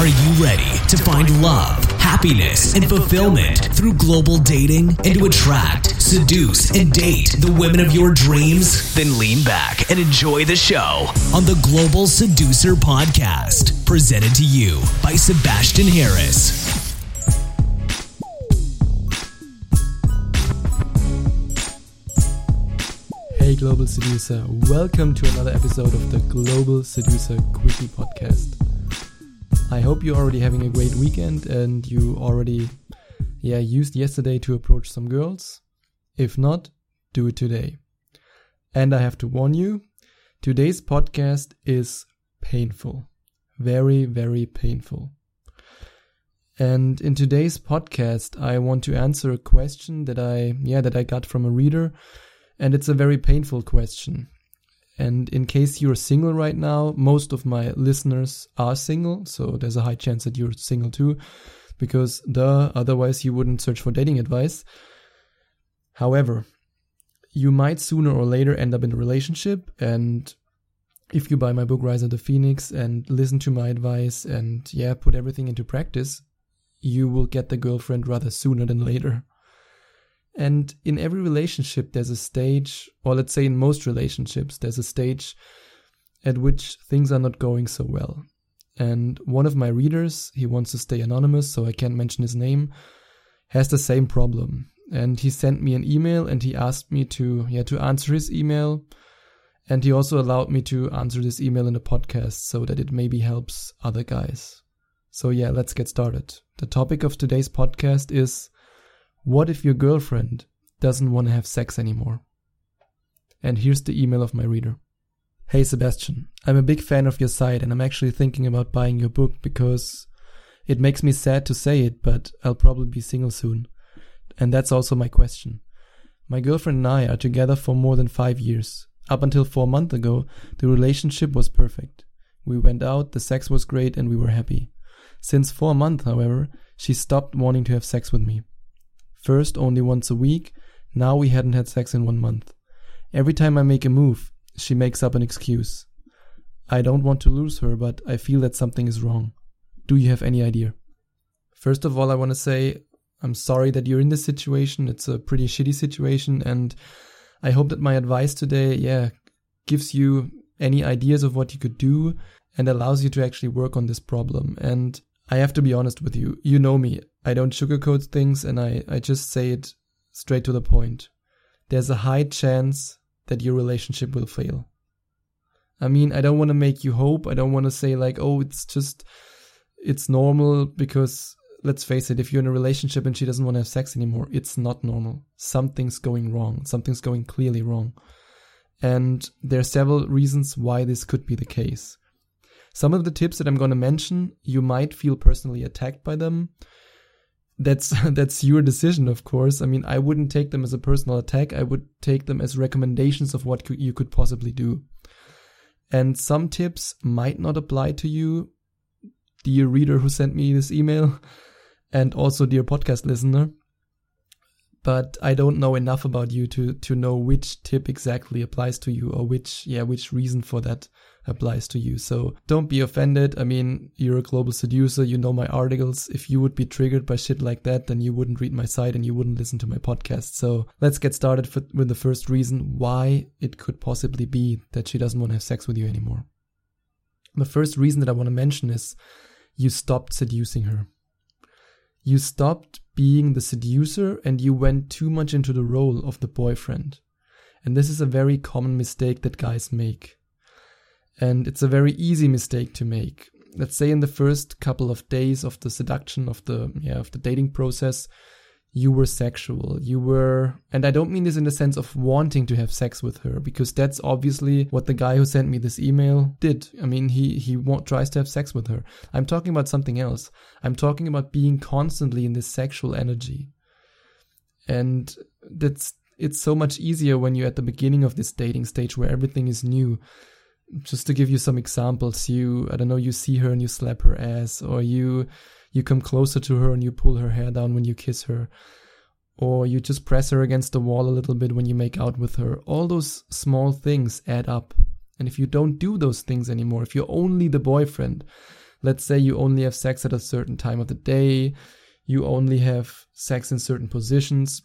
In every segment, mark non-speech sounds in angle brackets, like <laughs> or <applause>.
Are you ready to find love, happiness, and fulfillment through global dating and to attract, seduce, and date the women of your dreams? Then lean back and enjoy the show on the Global Seducer Podcast, presented to you by Sebastian Harris. Hey, Global Seducer. Welcome to another episode of the Global Seducer Quickie Podcast. I hope you're already having a great weekend and you already yeah, used yesterday to approach some girls. If not, do it today. And I have to warn you, today's podcast is painful. Very, very painful. And in today's podcast, I want to answer a question that I, yeah, that I got from a reader. And it's a very painful question. And in case you're single right now, most of my listeners are single, so there's a high chance that you're single too, because duh, otherwise you wouldn't search for dating advice. However, you might sooner or later end up in a relationship, and if you buy my book Rise of the Phoenix and listen to my advice and yeah, put everything into practice, you will get the girlfriend rather sooner than later. And in every relationship, there's a stage, or let's say in most relationships, there's a stage at which things are not going so well. And one of my readers, he wants to stay anonymous, so I can't mention his name, has the same problem. And he sent me an email and he asked me to, yeah, to answer his email. And he also allowed me to answer this email in a podcast so that it maybe helps other guys. So yeah, let's get started. The topic of today's podcast is what if your girlfriend doesn't want to have sex anymore? And here's the email of my reader. Hey Sebastian, I'm a big fan of your site and I'm actually thinking about buying your book because it makes me sad to say it, but I'll probably be single soon. And that's also my question. My girlfriend and I are together for more than five years. Up until four months ago, the relationship was perfect. We went out, the sex was great, and we were happy. Since four months, however, she stopped wanting to have sex with me. First only once a week, now we hadn't had sex in one month. Every time I make a move, she makes up an excuse. I don't want to lose her, but I feel that something is wrong. Do you have any idea? First of all, I want to say I'm sorry that you're in this situation. It's a pretty shitty situation, and I hope that my advice today, yeah, gives you any ideas of what you could do and allows you to actually work on this problem. And I have to be honest with you. You know me. I don't sugarcoat things and I, I just say it straight to the point. There's a high chance that your relationship will fail. I mean, I don't want to make you hope. I don't want to say like, oh, it's just, it's normal because let's face it, if you're in a relationship and she doesn't want to have sex anymore, it's not normal. Something's going wrong. Something's going clearly wrong. And there are several reasons why this could be the case. Some of the tips that I'm going to mention, you might feel personally attacked by them. That's <laughs> that's your decision of course. I mean i wouldn't take them as a personal attack. I would take them as recommendations of what you could possibly do. And some tips might not apply to you dear reader who sent me this email <laughs> and also dear podcast listener. But I don't know enough about you to to know which tip exactly applies to you or which yeah which reason for that applies to you. So don't be offended. I mean, you're a global seducer, you know my articles. If you would be triggered by shit like that, then you wouldn't read my site and you wouldn't listen to my podcast. So let's get started with the first reason why it could possibly be that she doesn't want to have sex with you anymore. The first reason that I want to mention is you stopped seducing her. You stopped being the seducer and you went too much into the role of the boyfriend. And this is a very common mistake that guys make. And it's a very easy mistake to make. Let's say in the first couple of days of the seduction of the yeah of the dating process, you were sexual. You were, and I don't mean this in the sense of wanting to have sex with her, because that's obviously what the guy who sent me this email did. I mean, he he tries to have sex with her. I'm talking about something else. I'm talking about being constantly in this sexual energy, and that's it's so much easier when you're at the beginning of this dating stage where everything is new. Just to give you some examples, you I don't know, you see her and you slap her ass, or you you come closer to her and you pull her hair down when you kiss her, or you just press her against the wall a little bit when you make out with her. All those small things add up. And if you don't do those things anymore, if you're only the boyfriend, Let's say you only have sex at a certain time of the day, you only have sex in certain positions,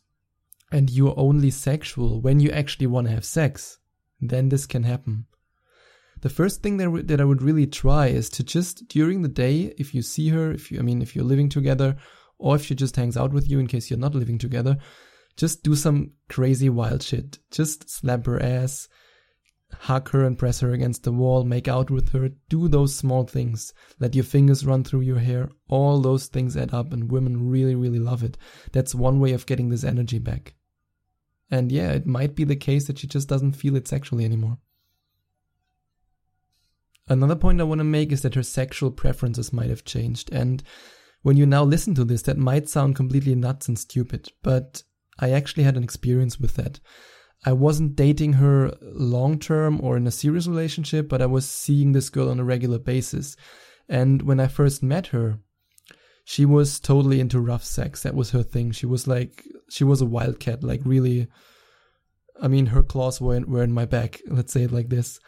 and you're only sexual when you actually want to have sex. Then this can happen. The first thing that, that I would really try is to just during the day, if you see her, if you, I mean, if you're living together, or if she just hangs out with you in case you're not living together, just do some crazy wild shit. Just slap her ass, hug her and press her against the wall, make out with her, do those small things. Let your fingers run through your hair. All those things add up and women really, really love it. That's one way of getting this energy back. And yeah, it might be the case that she just doesn't feel it sexually anymore. Another point I want to make is that her sexual preferences might have changed. And when you now listen to this, that might sound completely nuts and stupid, but I actually had an experience with that. I wasn't dating her long term or in a serious relationship, but I was seeing this girl on a regular basis. And when I first met her, she was totally into rough sex. That was her thing. She was like, she was a wildcat, like really. I mean, her claws were in, were in my back, <laughs> let's say it like this.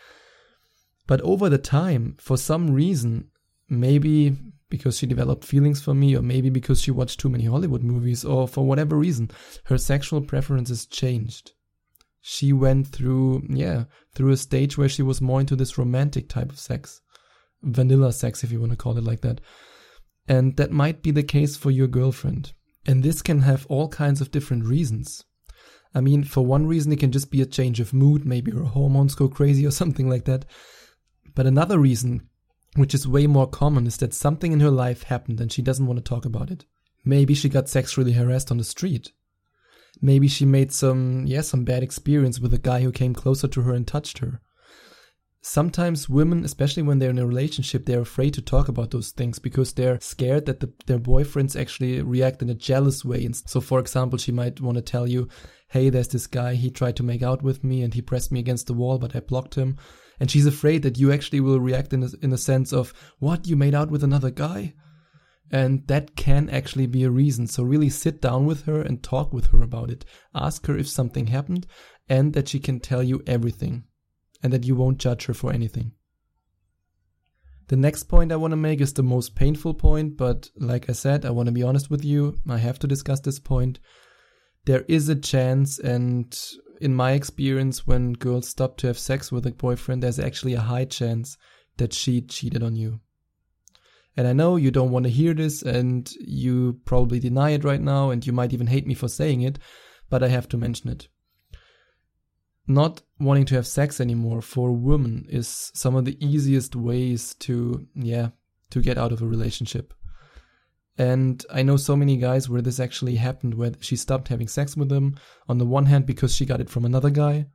But over the time, for some reason, maybe because she developed feelings for me, or maybe because she watched too many Hollywood movies, or for whatever reason, her sexual preferences changed. She went through, yeah, through a stage where she was more into this romantic type of sex. Vanilla sex, if you want to call it like that. And that might be the case for your girlfriend. And this can have all kinds of different reasons. I mean, for one reason, it can just be a change of mood. Maybe her hormones go crazy or something like that. But another reason which is way more common, is that something in her life happened and she doesn't want to talk about it. Maybe she got sexually harassed on the street. Maybe she made some, yeah, some bad experience with a guy who came closer to her and touched her. Sometimes women, especially when they're in a relationship, they're afraid to talk about those things because they're scared that the, their boyfriends actually react in a jealous way. And so, for example, she might want to tell you, hey, there's this guy, he tried to make out with me and he pressed me against the wall, but I blocked him. And she's afraid that you actually will react in a, in a sense of what? You made out with another guy? And that can actually be a reason. So really sit down with her and talk with her about it. Ask her if something happened and that she can tell you everything and that you won't judge her for anything. The next point I want to make is the most painful point, but like I said, I want to be honest with you. I have to discuss this point. There is a chance, and in my experience, when girls stop to have sex with a boyfriend, there's actually a high chance that she cheated on you. And I know you don't want to hear this and you probably deny it right now and you might even hate me for saying it, but I have to mention it. Not wanting to have sex anymore for a woman is some of the easiest ways to, yeah, to get out of a relationship. And I know so many guys where this actually happened, where she stopped having sex with them. On the one hand, because she got it from another guy.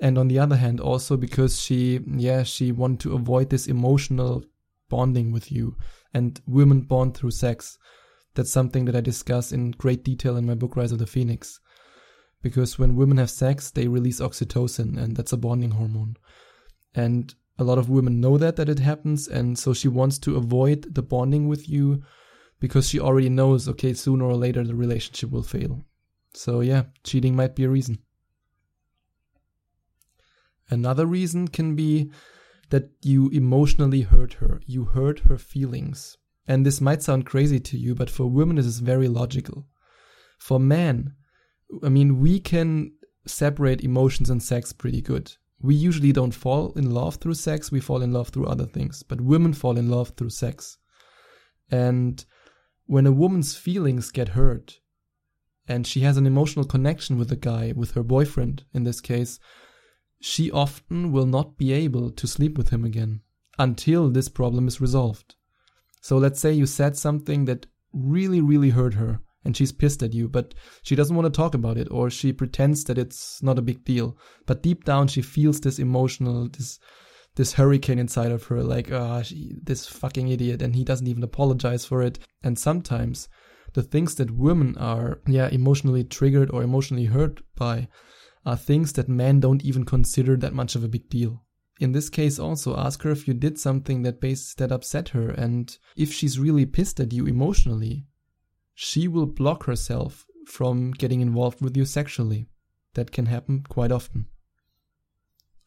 And on the other hand, also because she, yeah, she wanted to avoid this emotional bonding with you. And women bond through sex. That's something that I discuss in great detail in my book, Rise of the Phoenix. Because when women have sex, they release oxytocin, and that's a bonding hormone. And a lot of women know that, that it happens. And so she wants to avoid the bonding with you because she already knows, okay, sooner or later the relationship will fail. So, yeah, cheating might be a reason. Another reason can be that you emotionally hurt her. You hurt her feelings. And this might sound crazy to you, but for women, this is very logical. For men, I mean, we can separate emotions and sex pretty good. We usually don't fall in love through sex, we fall in love through other things, but women fall in love through sex. And when a woman's feelings get hurt and she has an emotional connection with a guy, with her boyfriend in this case, she often will not be able to sleep with him again until this problem is resolved. So let's say you said something that really, really hurt her and she's pissed at you, but she doesn't want to talk about it or she pretends that it's not a big deal. But deep down, she feels this emotional, this this hurricane inside of her, like, ah, oh, this fucking idiot, and he doesn't even apologize for it. And sometimes the things that women are, yeah, emotionally triggered or emotionally hurt by are things that men don't even consider that much of a big deal. In this case, also ask her if you did something that base that upset her, and if she's really pissed at you emotionally, she will block herself from getting involved with you sexually. That can happen quite often.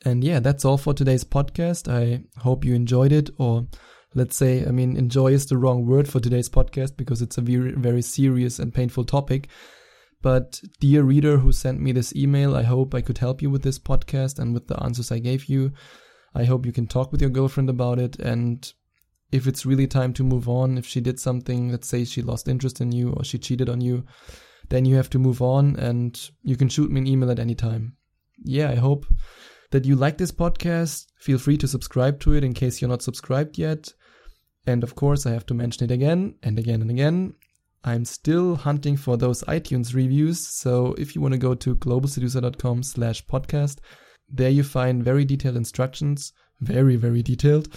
And yeah, that's all for today's podcast. I hope you enjoyed it or let's say, I mean, enjoy is the wrong word for today's podcast because it's a very, very serious and painful topic. But dear reader who sent me this email, I hope I could help you with this podcast and with the answers I gave you. I hope you can talk with your girlfriend about it. And if it's really time to move on, if she did something, let's say she lost interest in you or she cheated on you, then you have to move on and you can shoot me an email at any time. Yeah, I hope that you like this podcast. Feel free to subscribe to it in case you're not subscribed yet. And of course, I have to mention it again and again and again. I'm still hunting for those iTunes reviews. So if you want to go to globalseducer.com slash podcast, there you find very detailed instructions, very, very detailed,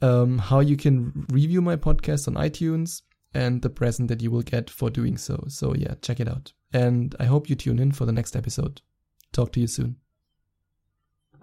um, how you can review my podcast on iTunes and the present that you will get for doing so. So yeah, check it out. And I hope you tune in for the next episode. Talk to you soon.